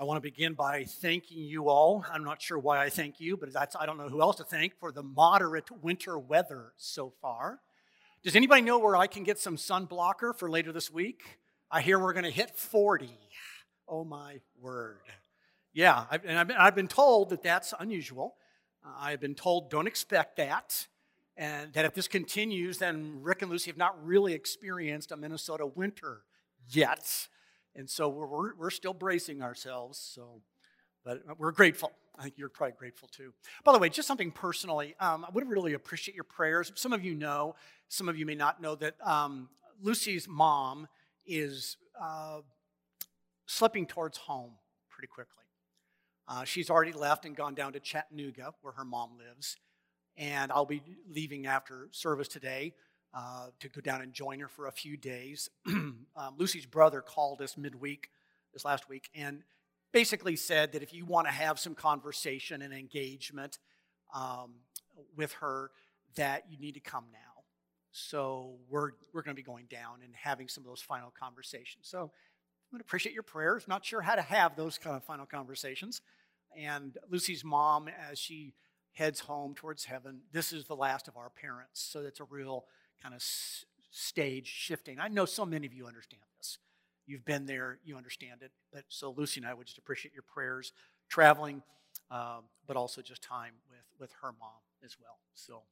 I want to begin by thanking you all. I'm not sure why I thank you, but I don't know who else to thank for the moderate winter weather so far. Does anybody know where I can get some sun blocker for later this week? I hear we're going to hit 40. Oh my word. Yeah, I've, and I've been, I've been told that that's unusual. Uh, I've been told don't expect that, and that if this continues, then Rick and Lucy have not really experienced a Minnesota winter yet. And so we're, we're still bracing ourselves. So, but we're grateful. I think you're probably grateful too. By the way, just something personally, um, I would really appreciate your prayers. Some of you know, some of you may not know that um, Lucy's mom is uh, slipping towards home pretty quickly. Uh, she's already left and gone down to Chattanooga, where her mom lives. And I'll be leaving after service today uh, to go down and join her for a few days. um, Lucy's brother called us midweek, this last week, and basically said that if you want to have some conversation and engagement um, with her, that you need to come now. So we're, we're going to be going down and having some of those final conversations. So I'm going to appreciate your prayers. Not sure how to have those kind of final conversations. And Lucy's mom, as she heads home towards heaven, this is the last of our parents. So it's a real kind of s- stage shifting. I know so many of you understand this. You've been there, you understand it. But so Lucy and I would just appreciate your prayers, traveling, um, but also just time with with her mom as well. So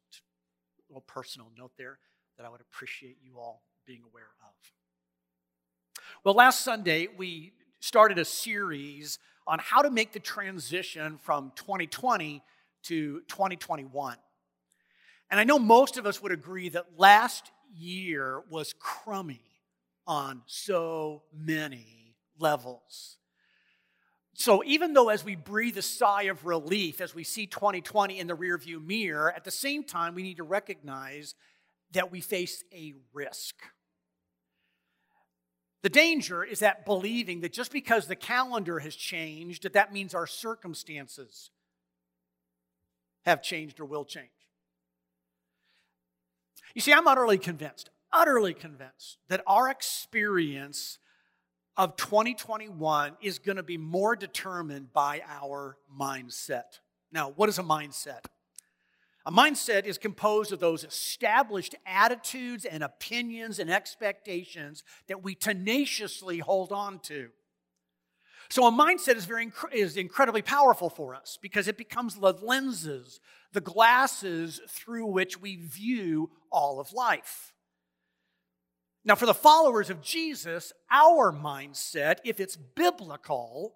a little personal note there that I would appreciate you all being aware of. Well, last Sunday we started a series on how to make the transition from 2020 to 2021. And I know most of us would agree that last year was crummy on so many levels. So, even though as we breathe a sigh of relief as we see 2020 in the rearview mirror, at the same time, we need to recognize that we face a risk. The danger is that believing that just because the calendar has changed, that that means our circumstances have changed or will change. You see, I'm utterly convinced, utterly convinced that our experience of 2021 is going to be more determined by our mindset. Now, what is a mindset? A mindset is composed of those established attitudes and opinions and expectations that we tenaciously hold on to. So a mindset is very is incredibly powerful for us because it becomes the lenses, the glasses through which we view all of life. Now, for the followers of Jesus, our mindset, if it's biblical,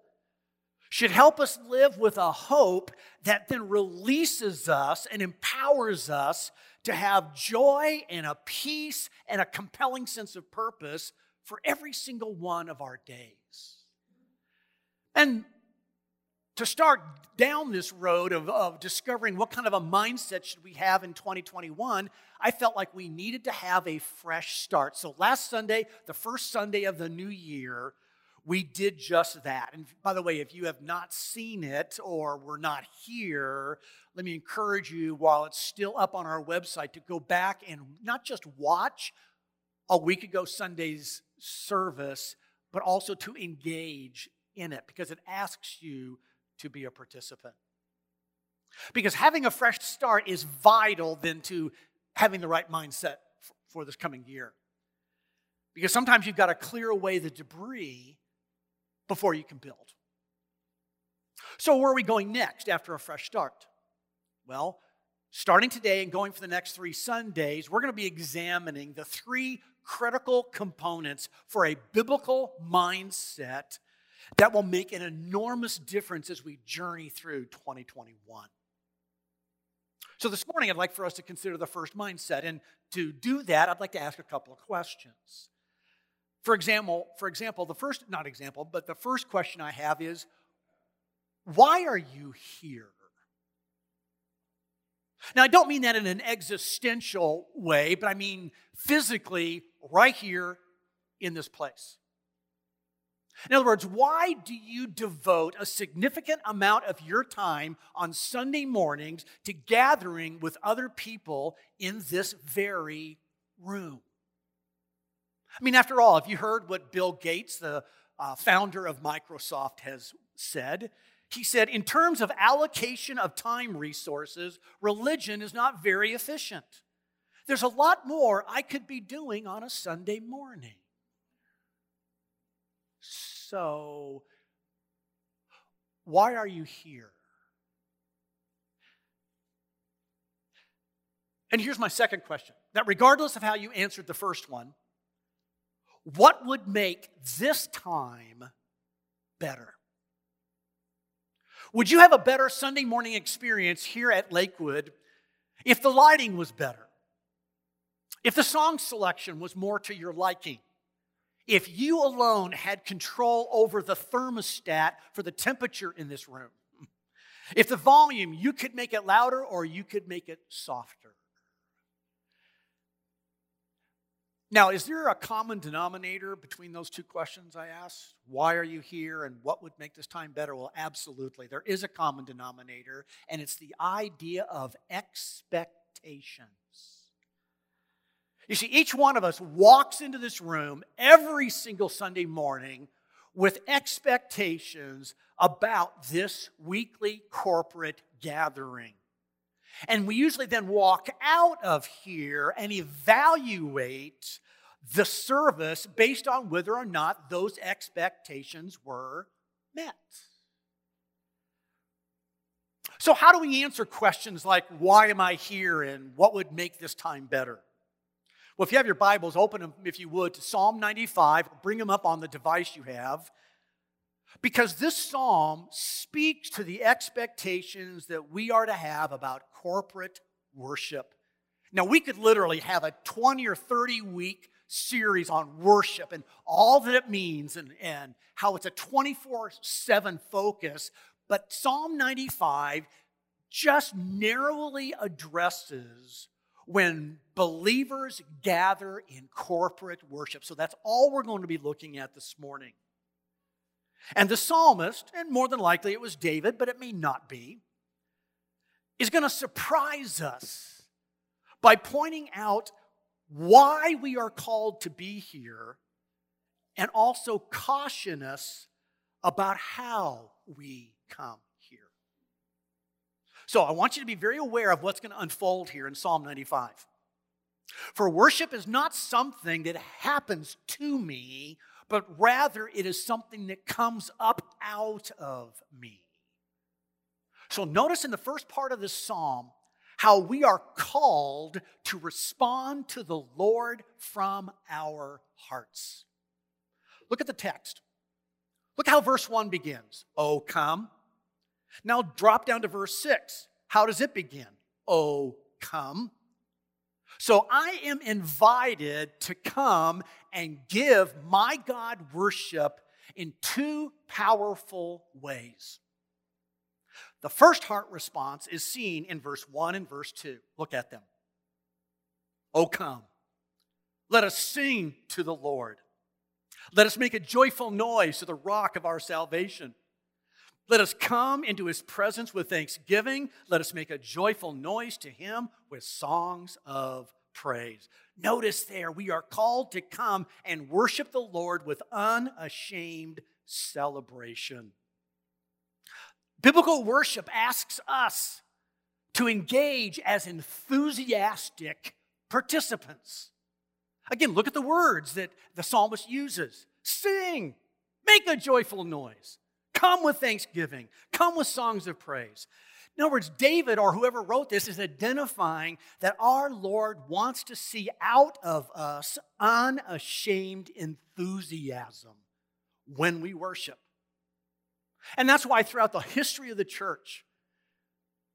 should help us live with a hope that then releases us and empowers us to have joy and a peace and a compelling sense of purpose for every single one of our days. And to start down this road of, of discovering what kind of a mindset should we have in 2021 i felt like we needed to have a fresh start. So last sunday the first sunday of the new year we did just that. And by the way if you have not seen it or were not here let me encourage you while it's still up on our website to go back and not just watch a week ago sunday's service but also to engage in it because it asks you to be a participant. Because having a fresh start is vital then to having the right mindset for this coming year. Because sometimes you've got to clear away the debris before you can build. So, where are we going next after a fresh start? Well, starting today and going for the next three Sundays, we're going to be examining the three critical components for a biblical mindset that will make an enormous difference as we journey through 2021. So, this morning, I'd like for us to consider the first mindset. And to do that, I'd like to ask a couple of questions. For example, for example, the first, not example, but the first question I have is why are you here? Now, I don't mean that in an existential way, but I mean physically right here in this place. In other words, why do you devote a significant amount of your time on Sunday mornings to gathering with other people in this very room? I mean, after all, have you heard what Bill Gates, the, uh, founder of Microsoft, has said. He said, in terms of allocation of time resources, religion is not very efficient. There's a lot more I could be doing on a Sunday morning. So, why are you here? And here's my second question that regardless of how you answered the first one, what would make this time better? Would you have a better Sunday morning experience here at Lakewood if the lighting was better? If the song selection was more to your liking? If you alone had control over the thermostat for the temperature in this room? If the volume, you could make it louder or you could make it softer? Now, is there a common denominator between those two questions I asked? Why are you here and what would make this time better? Well, absolutely. There is a common denominator, and it's the idea of expectations. You see, each one of us walks into this room every single Sunday morning with expectations about this weekly corporate gathering. And we usually then walk out of here and evaluate the service based on whether or not those expectations were met. So, how do we answer questions like, why am I here and what would make this time better? Well, if you have your Bibles, open them, if you would, to Psalm 95, bring them up on the device you have. Because this psalm speaks to the expectations that we are to have about corporate worship. Now, we could literally have a 20 or 30 week series on worship and all that it means and, and how it's a 24 7 focus. But Psalm 95 just narrowly addresses when believers gather in corporate worship. So that's all we're going to be looking at this morning. And the psalmist, and more than likely it was David, but it may not be, is going to surprise us by pointing out why we are called to be here and also caution us about how we come. So I want you to be very aware of what's going to unfold here in Psalm 95. For worship is not something that happens to me, but rather it is something that comes up out of me. So notice in the first part of this psalm, how we are called to respond to the Lord from our hearts. Look at the text. Look how verse 1 begins. Oh, come. Now drop down to verse 6. How does it begin? Oh, come. So I am invited to come and give my God worship in two powerful ways. The first heart response is seen in verse 1 and verse 2. Look at them. Oh, come. Let us sing to the Lord. Let us make a joyful noise to the rock of our salvation. Let us come into his presence with thanksgiving. Let us make a joyful noise to him with songs of praise. Notice there, we are called to come and worship the Lord with unashamed celebration. Biblical worship asks us to engage as enthusiastic participants. Again, look at the words that the psalmist uses sing, make a joyful noise, come with thanksgiving, come with songs of praise. In other words, David or whoever wrote this is identifying that our Lord wants to see out of us unashamed enthusiasm when we worship. And that's why throughout the history of the church,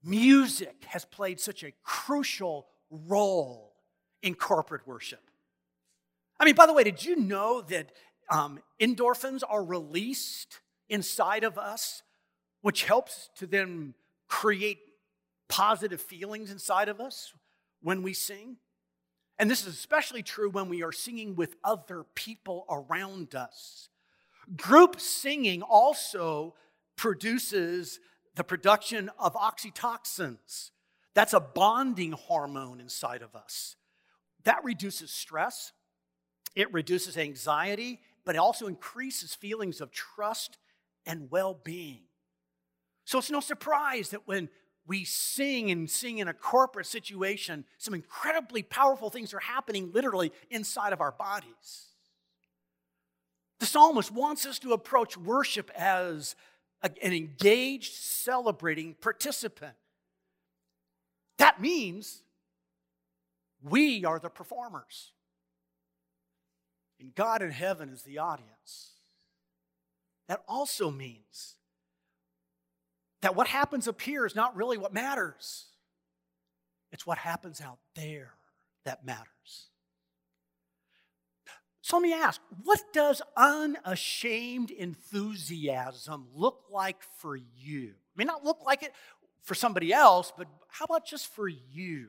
music has played such a crucial role in corporate worship. I mean, by the way, did you know that um, endorphins are released inside of us, which helps to then create positive feelings inside of us when we sing? And this is especially true when we are singing with other people around us. Group singing also produces the production of oxytocins. That's a bonding hormone inside of us. That reduces stress, it reduces anxiety, but it also increases feelings of trust and well being. So it's no surprise that when we sing and sing in a corporate situation, some incredibly powerful things are happening literally inside of our bodies. The psalmist wants us to approach worship as an engaged, celebrating participant. That means we are the performers, and God in heaven is the audience. That also means that what happens up here is not really what matters, it's what happens out there that matters. So let me ask what does unashamed enthusiasm look like for you? It may not look like it for somebody else, but how about just for you?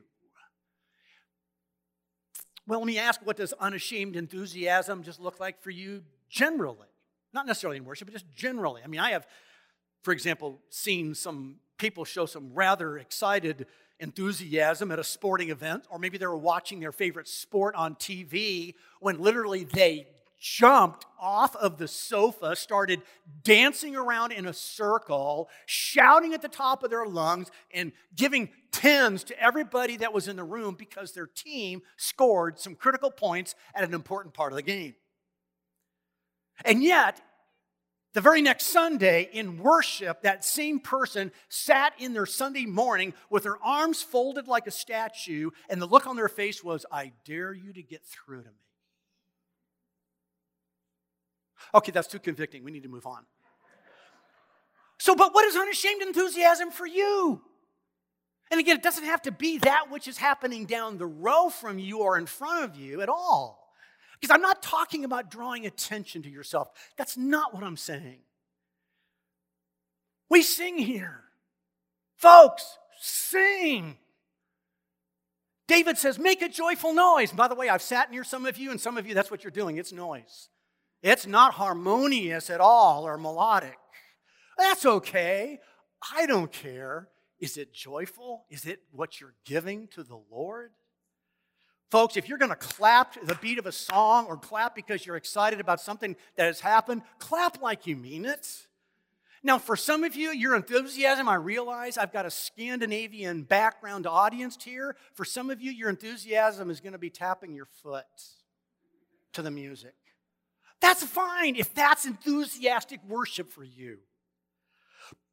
Well, let me ask what does unashamed enthusiasm just look like for you generally? Not necessarily in worship, but just generally. I mean, I have, for example, seen some people show some rather excited enthusiasm at a sporting event, or maybe they were watching their favorite sport on TV when literally they jumped off of the sofa, started dancing around in a circle, shouting at the top of their lungs, and giving tens to everybody that was in the room because their team scored some critical points at an important part of the game. And yet, the very next Sunday in worship, that same person sat in their Sunday morning with their arms folded like a statue, and the look on their face was, I dare you to get through to me. Okay, that's too convicting. We need to move on. So, but what is unashamed enthusiasm for you? And again, it doesn't have to be that which is happening down the row from you or in front of you at all. Because I'm not talking about drawing attention to yourself. That's not what I'm saying. We sing here. Folks, sing. David says, make a joyful noise. by the way, I've sat near some of you, and some of you, that's what you're doing. It's noise. It's not harmonious at all or melodic. That's okay. I don't care. Is it joyful? Is it what you're giving to the Lord? Folks, if you're going to clap the beat of a song or clap because you're excited about something that has happened, clap like you mean it. Now, for some of you, your enthusiasm, I realize I've got a Scandinavian background audience here. For some of you, your enthusiasm is going to be tapping your foot to the music. That's fine if that's enthusiastic worship for you.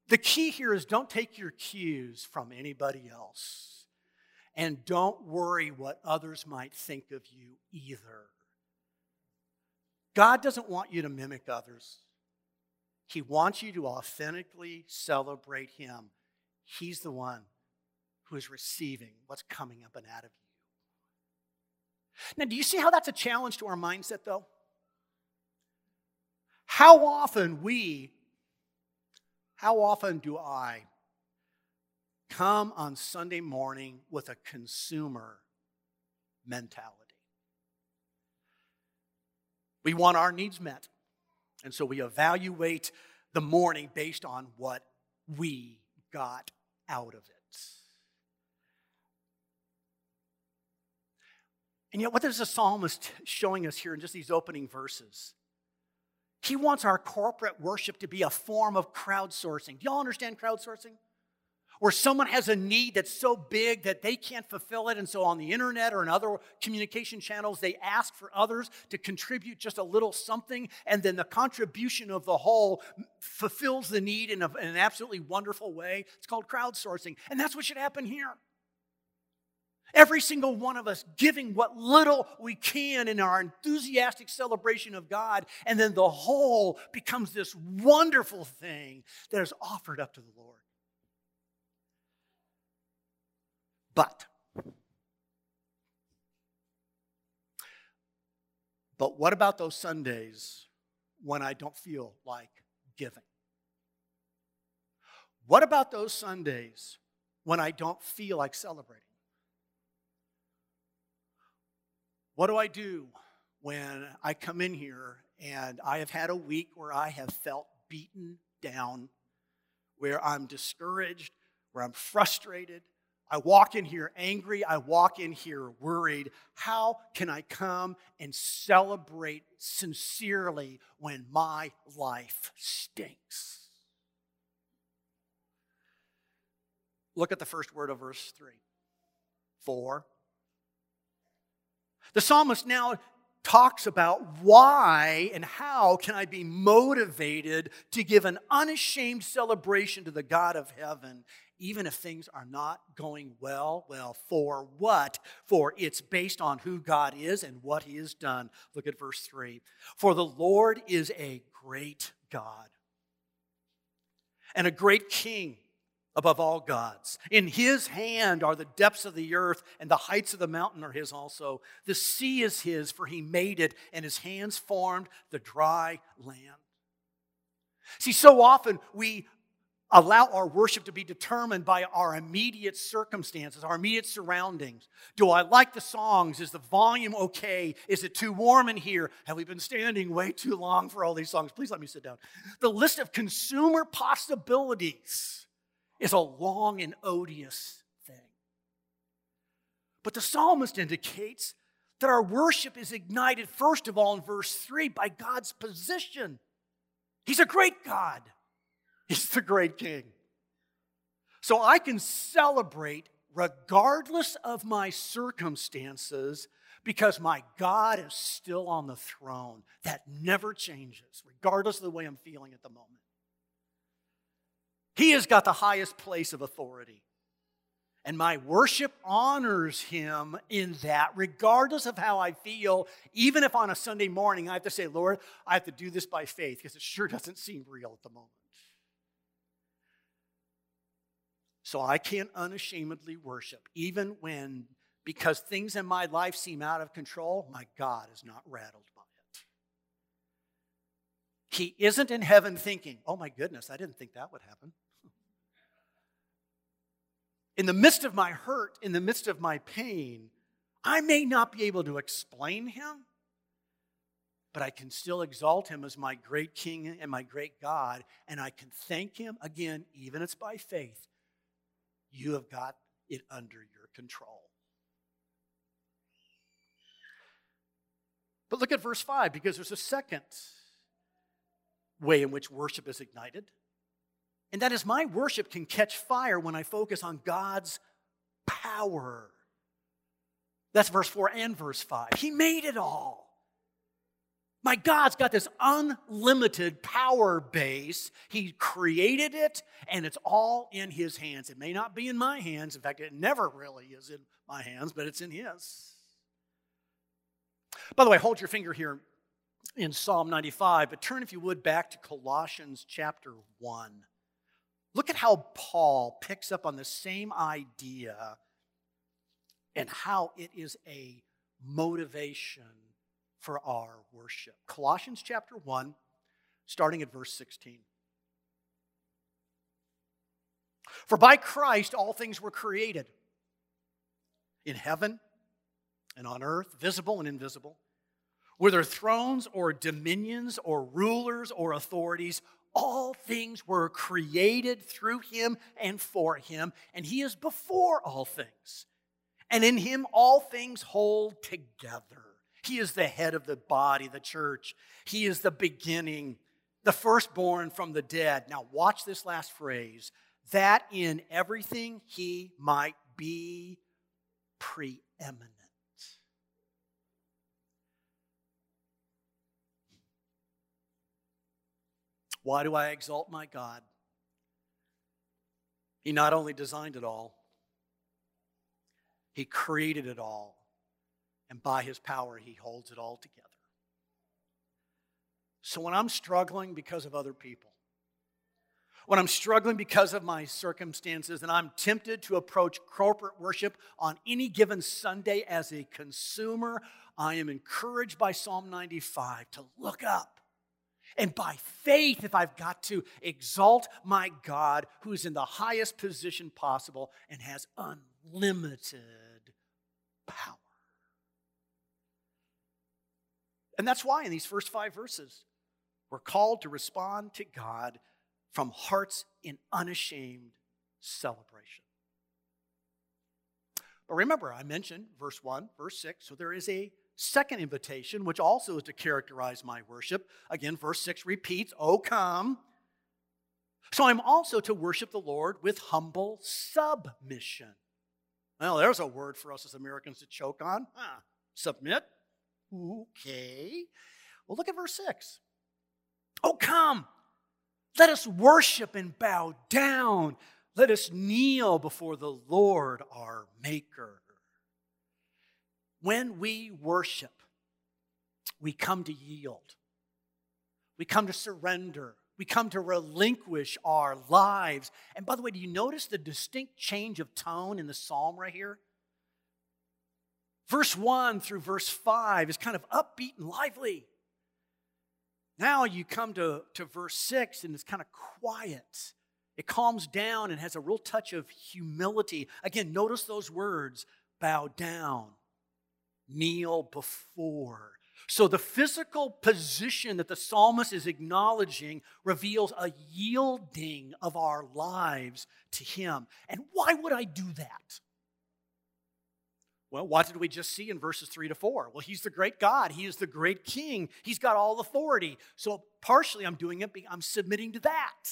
The key here is don't take your cues from anybody else. And don't worry what others might think of you either. God doesn't want you to mimic others, He wants you to authentically celebrate Him. He's the one who is receiving what's coming up and out of you. Now, do you see how that's a challenge to our mindset, though? How often we, how often do I come on Sunday morning with a consumer mentality. We want our needs met. And so we evaluate the morning based on what we got out of it. And yet, what is the psalmist showing us here in just these opening verses? He wants our corporate worship to be a form of crowdsourcing. Do y'all understand crowdsourcing? Where someone has a need that's so big that they can't fulfill it. And so on the internet or in other communication channels, they ask for others to contribute just a little something. And then the contribution of the whole fulfills the need in, a, in an absolutely wonderful way. It's called crowdsourcing. And that's what should happen here. Every single one of us giving what little we can in our enthusiastic celebration of God, and then the whole becomes this wonderful thing that is offered up to the Lord. But, but what about those Sundays when I don't feel like giving? What about those Sundays when I don't feel like celebrating? What do I do when I come in here and I have had a week where I have felt beaten down, where I'm discouraged, where I'm frustrated, I walk in here angry. I walk in here worried. How can I come and celebrate sincerely when my life stinks? Look at the first word of verse 3. For. The psalmist now talks about why and how can I be motivated to give an unashamed celebration to the God of heaven even if things are not going well. Well, for what? For it's based on who God is and what He has done. Look at verse 3. For the Lord is a great God and a great King above all gods. In his hand are the depths of the earth, and the heights of the mountain are his also. The sea is his, for he made it, and his hands formed the dry land. See, so often we allow our worship to be determined by our immediate circumstances, our immediate surroundings. Do I like the songs? Is the volume okay? Is it too warm in here? Have we been standing way too long for all these songs? Please let me sit down. The list of consumer possibilities is a long and odious thing. But the psalmist indicates that our worship is ignited, first of all, in verse 3, by God's position. He's a great God. He's the great king. So I can celebrate regardless of my circumstances because my God is still on the throne. That never changes, regardless of the way I'm feeling at the moment. He has got the highest place of authority. And my worship honors him in that, regardless of how I feel. Even if on a Sunday morning I have to say, Lord, I have to do this by faith because it sure doesn't seem real at the moment. So I can unashamedly worship, even when, because things in my life seem out of control, my God is not rattled by it. He isn't in heaven thinking, oh my goodness, I didn't think that would happen. In the midst of my hurt, in the midst of my pain, I may not be able to explain him, but I can still exalt him as my great king and my great God, and I can thank him again, even it's by faith, you have got it under your control. But look at verse 5 because there's a second way in which worship is ignited. And that is, my worship can catch fire when I focus on God's power. That's verse 4 and verse 5. He made it all. My God's got this unlimited power base. He created it, and it's all in His hands. It may not be in my hands. In fact, it never really is in my hands, but it's in His. By the way, hold your finger here in Psalm 95, but turn, if you would, back to Colossians chapter 1. Look at how Paul picks up on the same idea and how it is a motivation for our worship. Colossians chapter 1, starting at verse 16. For by Christ all things were created in heaven and on earth, visible and invisible, whether thrones or dominions or rulers or authorities, all things were created through him and for him, and he is before all things. And in him all things hold together. He is the head of the body, the church. He is the beginning, the firstborn from the dead. Now, watch this last phrase that in everything he might be preeminent. Why do I exalt my God? He not only designed it all, He created it all and by his power, he holds it all together. So when I'm struggling because of other people, when I'm struggling because of my circumstances, and I'm tempted to approach corporate worship on any given Sunday as a consumer, I am encouraged by Psalm 95 to look up. And by faith, if I've got to, exalt my God who is in the highest position possible and has unlimited power. And that's why in these first five verses, we're called to respond to God from hearts in unashamed celebration. But remember, I mentioned verse 1, verse 6, so there is a second invitation, which also is to characterize my worship. Again, verse 6 repeats, Oh, come. So I'm also to worship the Lord with humble submission. Well, there's a word for us as Americans to choke on. Huh. Submit. Okay. Well, look at verse 6. Oh, come. Let us worship and bow down. Let us kneel before the Lord our Maker. When we worship, we come to yield, we come to surrender, we come to relinquish our lives. And by the way, do you notice the distinct change of tone in the psalm right here? Verse 1 through verse 5 is kind of upbeat and lively. Now you come to, to verse 6 and it's kind of quiet. It calms down and has a real touch of humility. Again, notice those words bow down, kneel before. So the physical position that the psalmist is acknowledging reveals a yielding of our lives to him. And why would I do that? Well, what did we just see in verses 3 to 4? Well, he's the great God. He is the great king. He's got all authority. So partially I'm doing it, I'm submitting to that.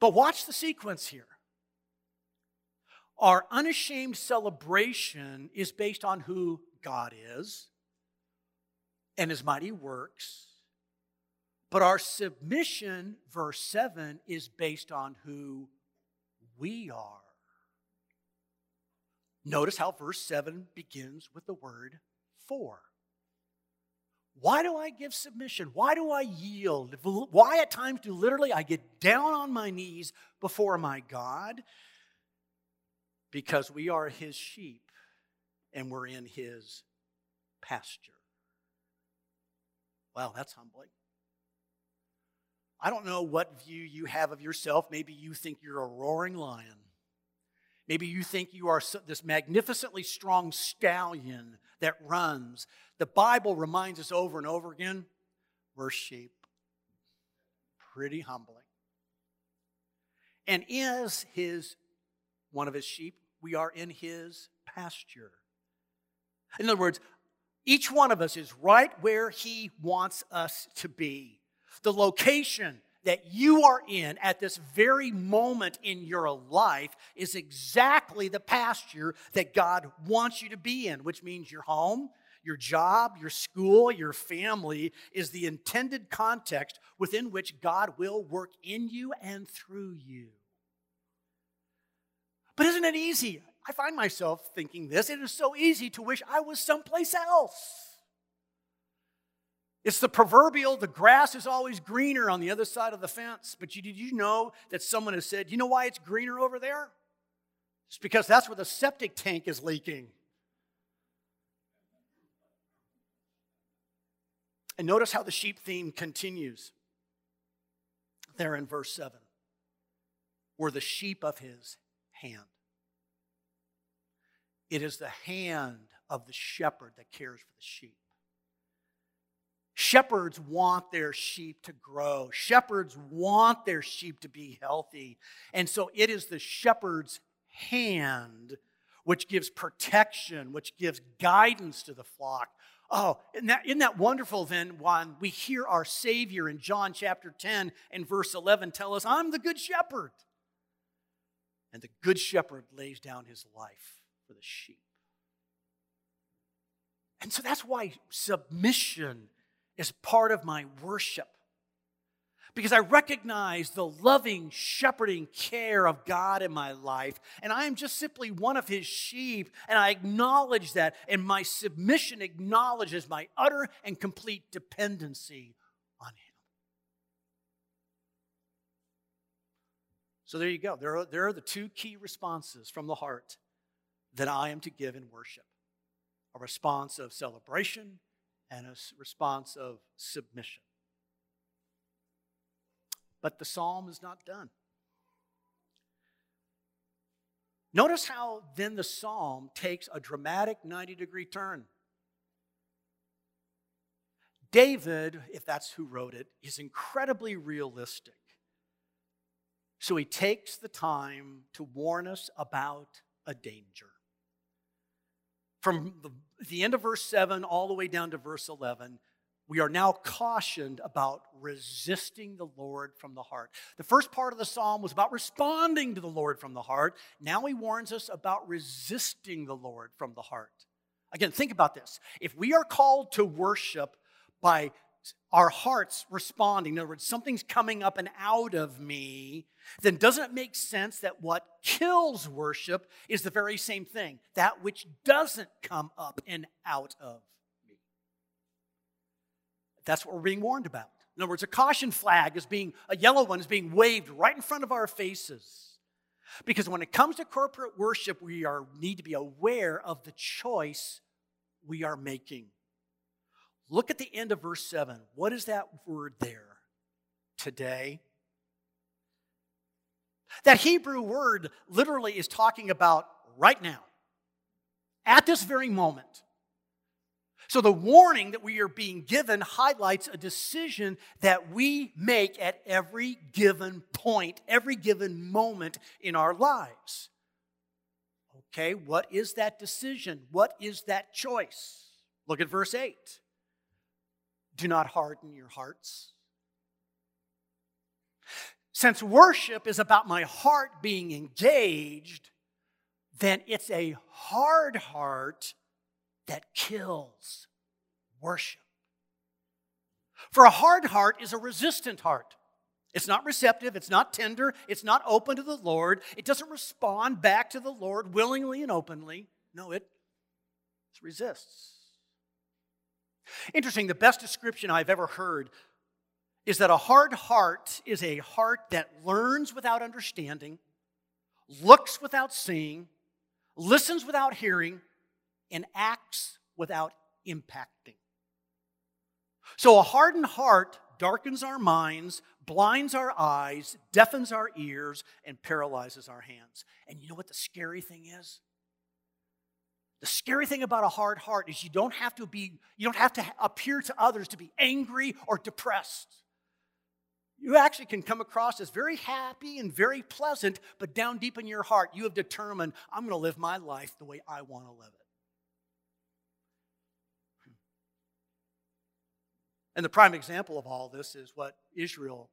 But watch the sequence here. Our unashamed celebration is based on who God is and his mighty works. But our submission, verse 7, is based on who we are. Notice how verse 7 begins with the word for. Why do I give submission? Why do I yield? Why at times do literally I get down on my knees before my God? Because we are his sheep and we're in his pasture. Wow, that's humbling. I don't know what view you have of yourself. Maybe you think you're a roaring lion. Maybe you think you are this magnificently strong stallion that runs. The Bible reminds us over and over again we're sheep. Pretty humbling. And is his one of his sheep, we are in his pasture. In other words, each one of us is right where he wants us to be. The location that you are in at this very moment in your life is exactly the pasture that God wants you to be in, which means your home, your job, your school, your family is the intended context within which God will work in you and through you. But isn't it easy? I find myself thinking this. It is so easy to wish I was someplace else. It's the proverbial, the grass is always greener on the other side of the fence. But you, did you know that someone has said, you know why it's greener over there? It's because that's where the septic tank is leaking. And notice how the sheep theme continues there in verse 7. We're the sheep of his hand. It is the hand of the shepherd that cares for the sheep. Shepherds want their sheep to grow. Shepherds want their sheep to be healthy. And so it is the shepherd's hand which gives protection, which gives guidance to the flock. Oh, isn't that, isn't that wonderful then when we hear our Savior in John chapter 10 and verse 11 tell us, I'm the good shepherd. And the good shepherd lays down his life for the sheep. And so that's why submission is part of my worship. Because I recognize the loving, shepherding care of God in my life, and I am just simply one of His sheep, and I acknowledge that, and my submission acknowledges my utter and complete dependency on Him. So there you go. There are, there are the two key responses from the heart that I am to give in worship a response of celebration and a response of submission. But the psalm is not done. Notice how then the psalm takes a dramatic 90 degree turn. David, if that's who wrote it, is incredibly realistic. So he takes the time to warn us about a danger. From the, the end of verse 7 all the way down to verse 11, we are now cautioned about resisting the Lord from the heart. The first part of the psalm was about responding to the Lord from the heart. Now he warns us about resisting the Lord from the heart. Again, think about this. If we are called to worship by our hearts responding, in other words, something's coming up and out of me, then doesn't it make sense that what kills worship is the very same thing, that which doesn't come up and out of me? That's what we're being warned about. In other words, a caution flag is being, a yellow one is being waved right in front of our faces. Because when it comes to corporate worship, we are, need to be aware of the choice we are making. Look at the end of verse 7. What is that word there? Today. That Hebrew word literally is talking about right now, at this very moment. So, the warning that we are being given highlights a decision that we make at every given point, every given moment in our lives. Okay, what is that decision? What is that choice? Look at verse 8. Do not harden your hearts. Since worship is about my heart being engaged, then it's a hard heart that kills worship. For a hard heart is a resistant heart. It's not receptive, it's not tender, it's not open to the Lord. It doesn't respond back to the Lord willingly and openly. No, it, resists. Interesting, the best description I've ever heard is that a hard heart is a heart that learns without understanding, looks without seeing, listens without hearing, and acts without impacting. So a hardened heart darkens our minds, blinds our eyes, deafens our ears, and paralyzes our hands. And you know what the scary thing is? The scary thing about a hard heart is you don't have to be, you don't have to appear to others to be angry or depressed. You actually can come across as very happy and very pleasant, but down deep in your heart, you have determined, I'm going to live my life the way I want to live it. Hmm. And the prime example of all this is what Israel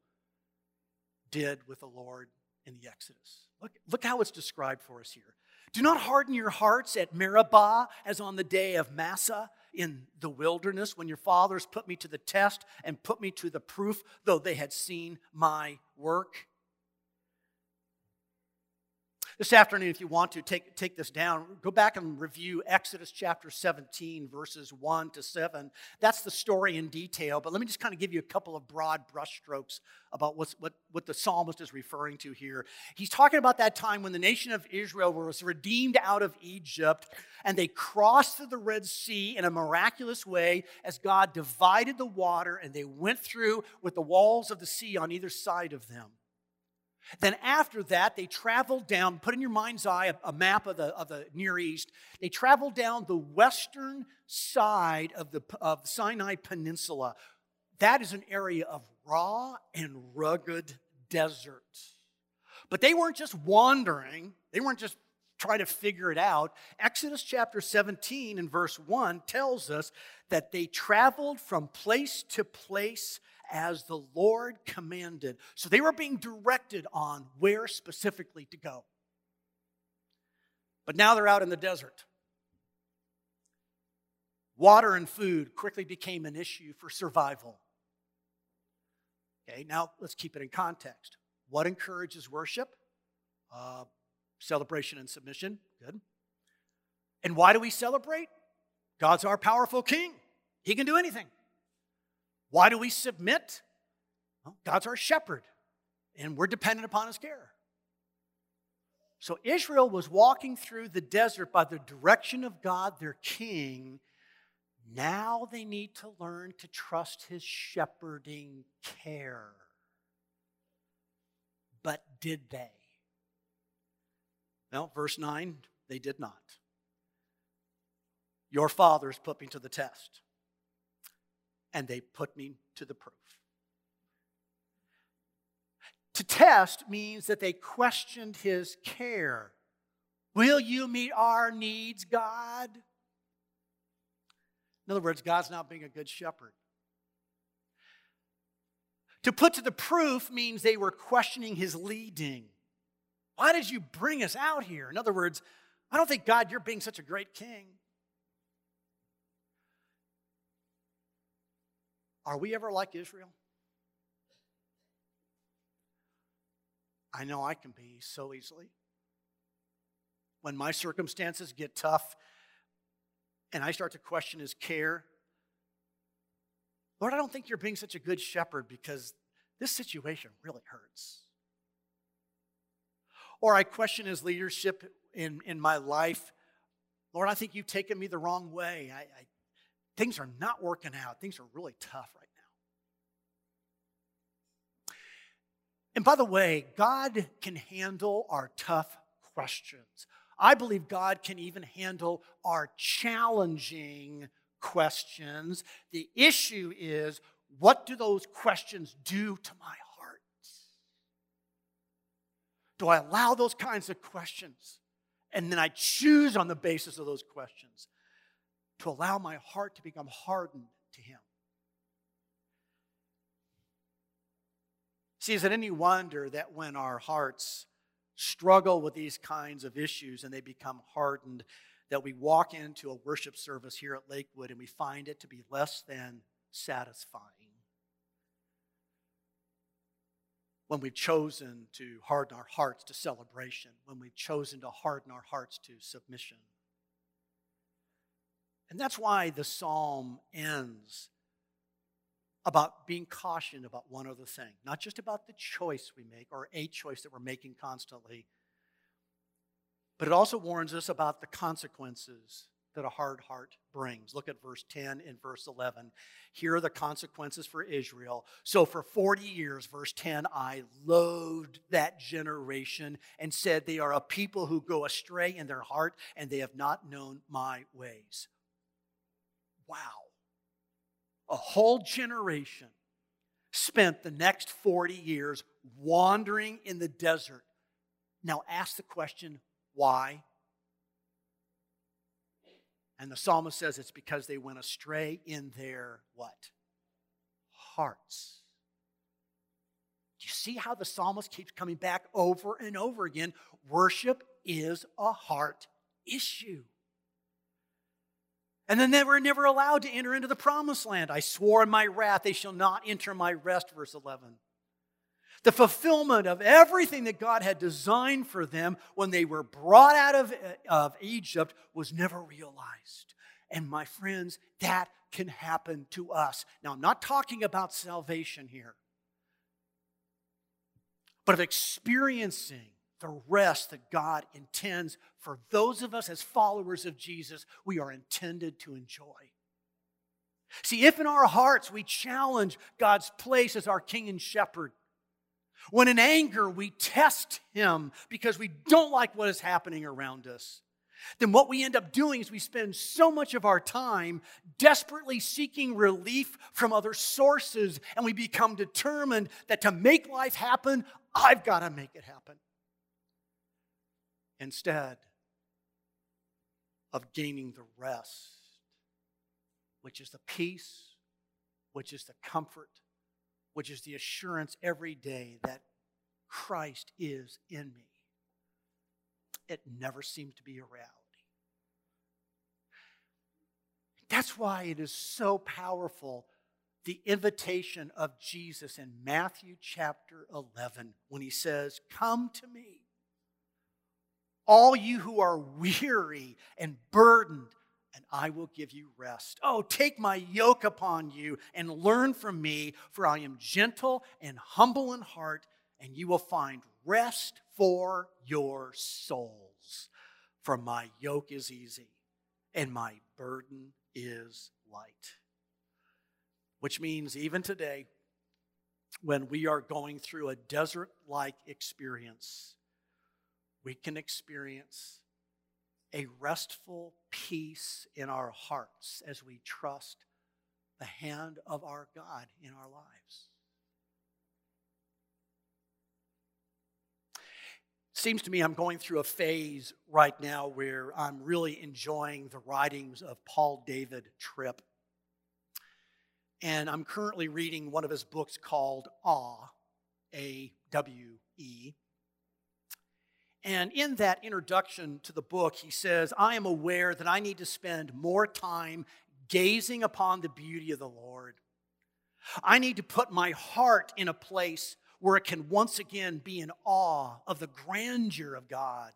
did with the Lord in the Exodus. Look, look how it's described for us here. Do not harden your hearts at Meribah as on the day of Massah in the wilderness when your fathers put me to the test and put me to the proof, though they had seen my work. This afternoon, if you want to take, take this down, go back and review Exodus chapter 17, verses 1 to 7. That's the story in detail, but let me just kind of give you a couple of broad brushstrokes about what's, what, what the psalmist is referring to here. He's talking about that time when the nation of Israel was redeemed out of Egypt and they crossed through the Red Sea in a miraculous way as God divided the water and they went through with the walls of the sea on either side of them. Then after that, they traveled down, put in your mind's eye a, a, map of the, of the Near East. They traveled down the western side of the, of Sinai Peninsula. That is an area of raw and rugged desert. But they weren't just wandering, they weren't just trying to figure it out. Exodus chapter 17 and verse 1 tells us that they traveled from place to place as the Lord commanded. So they were being directed on where specifically to go. But now they're out in the desert. Water and food quickly became an issue for survival. Okay, now let's keep it in context. What encourages worship? Uh, celebration and submission. Good. And why do we celebrate? God's our powerful king. He can do anything. Why do we submit? Well, God's our shepherd, and we're dependent upon his care. So Israel was walking through the desert by the direction of God, their king. Now they need to learn to trust his shepherding care. But did they? Well, verse 9, they did not. Your fathers put me to the test and they put me to the proof. To test means that they questioned his care. Will you meet our needs, God? In other words, God's not being a good shepherd. To put to the proof means they were questioning his leading. Why did you bring us out here? In other words, I don't think, God, you're being such a great king. Are we ever like Israel? I know I can be so easily. When my circumstances get tough and I start to question his care, Lord, I don't think you're being such a good shepherd because this situation really hurts. Or I question his leadership in, in my life. Lord, I think you've taken me the wrong way. I, I, things are not working out. Things are really tough right now. And by the way, God can handle our tough questions. I believe God can even handle our challenging questions. The issue is what do those questions do to my heart? Do I allow those kinds of questions? And then I choose on the basis of those questions to allow my heart to become hardened to Him. See, is it any wonder that when our hearts struggle with these kinds of issues and they become hardened, that we walk into a worship service here at Lakewood and we find it to be less than satisfying? When we've chosen to harden our hearts to celebration, when we've chosen to harden our hearts to submission. And that's why the psalm ends about being cautioned about one other thing, not just about the choice we make or a choice that we're making constantly, but it also warns us about the consequences that a hard heart brings. Look at verse 10 and verse 11. Here are the consequences for Israel. So for 40 years, verse 10, I loathed that generation and said, They are a people who go astray in their heart and they have not known my ways. Wow a whole generation spent the next 40 years wandering in the desert. Now ask the question, why? And the psalmist says it's because they went astray in their what? Hearts. Do you see how the psalmist keeps coming back over and over again? Worship is a heart issue. And then they were never allowed to enter into the promised land. I swore in my wrath, they shall not enter my rest, verse 11. The fulfillment of everything that God had designed for them when they were brought out of, of Egypt was never realized. And my friends, that can happen to us. Now, I'm not talking about salvation here, but of experiencing the rest that God intends for those of us as followers of Jesus, we are intended to enjoy. See, if in our hearts we challenge God's place as our king and shepherd, when in anger we test him because we don't like what is happening around us, then what we end up doing is we spend so much of our time desperately seeking relief from other sources, and we become determined that to make life happen, I've got to make it happen instead of gaining the rest, which is the peace, which is the comfort, which is the assurance every day that Christ is in me. It never seemed to be a reality. That's why it is so powerful the invitation of Jesus in Matthew chapter 11 when he says, Come to me all you who are weary and burdened, and I will give you rest. Oh, take my yoke upon you and learn from me, for I am gentle and humble in heart, and you will find rest for your souls. For my yoke is easy and my burden is light. Which means, even today, when we are going through a desert like experience, we can experience a restful peace in our hearts as we trust the hand of our God in our lives. seems to me I'm going through a phase right now where I'm really enjoying the writings of Paul David Tripp. And I'm currently reading one of his books called Awe, A W E. And in that introduction to the book, he says, I am aware that I need to spend more time gazing upon the beauty of the Lord. I need to put my heart in a place where it can once again be in awe of the grandeur of God.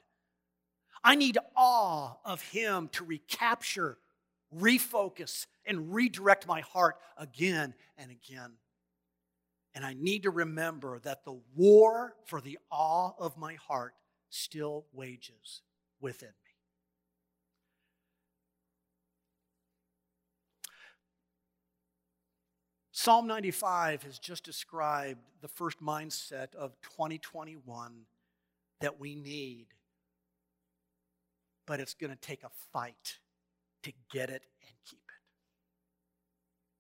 I need awe of Him to recapture, refocus, and redirect my heart again and again. And I need to remember that the war for the awe of my heart still wages within me. Psalm 95 has just described the first mindset of 2021 that we need, but it's going to take a fight to get it and keep it.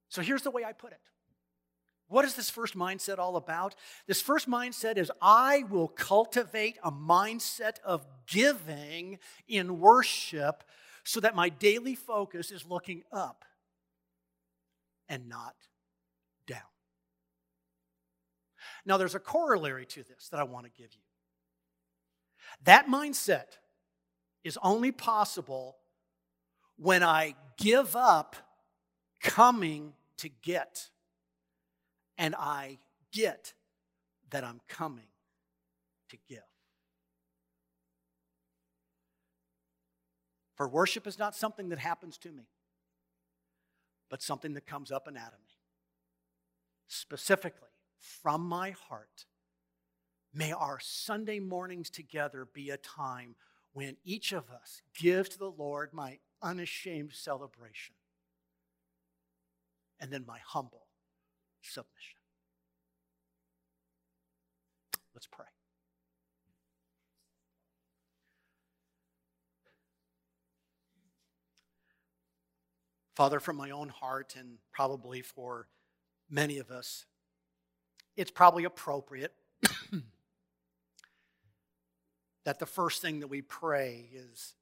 So here's the way I put it. What is this first mindset all about? This first mindset is I will cultivate a mindset of giving in worship so that my daily focus is looking up and not down. Now, there's a corollary to this that I want to give you. That mindset is only possible when I give up coming to get, and I get that I'm coming to give. For worship is not something that happens to me, but something that comes up and out of me specifically from my heart, may our Sunday mornings together be a time when each of us gives to the Lord my unashamed celebration and then my humble submission. Let's pray. Father, from my own heart and probably for many of us, it's probably appropriate that the first thing that we pray is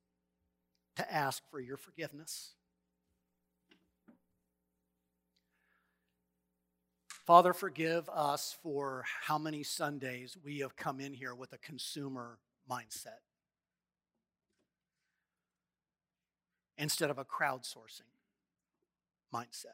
to ask for your forgiveness. Father, forgive us for how many Sundays we have come in here with a consumer mindset instead of a crowdsourcing mindset.